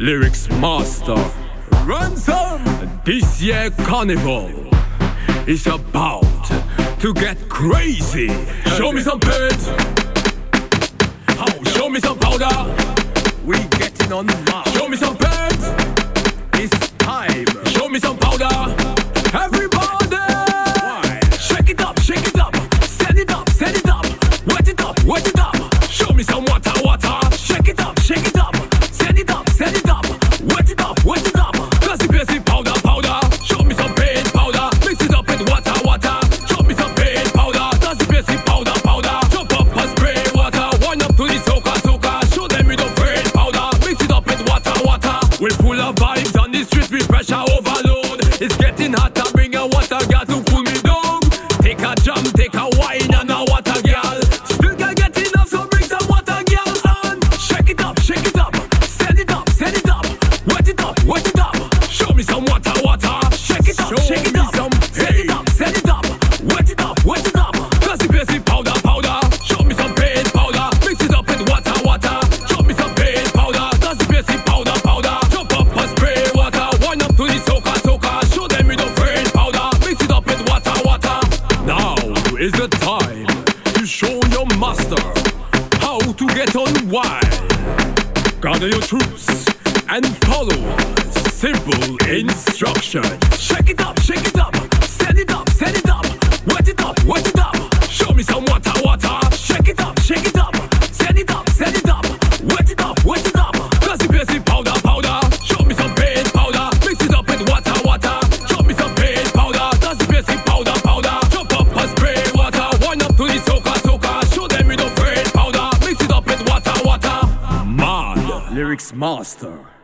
Lyrix Master. Ransum! This year carnival is about to get crazy. Show me some paint. Oh, show me some powder. We getting on the mark. Show me some paint. It's time. We full of vibes on the street, we pressure overload. It's getting hot, I bring a water is the time to show your master how to get on wide. Gather your troops and follow simple instruction. Shake it up, shake it Lyrix Master.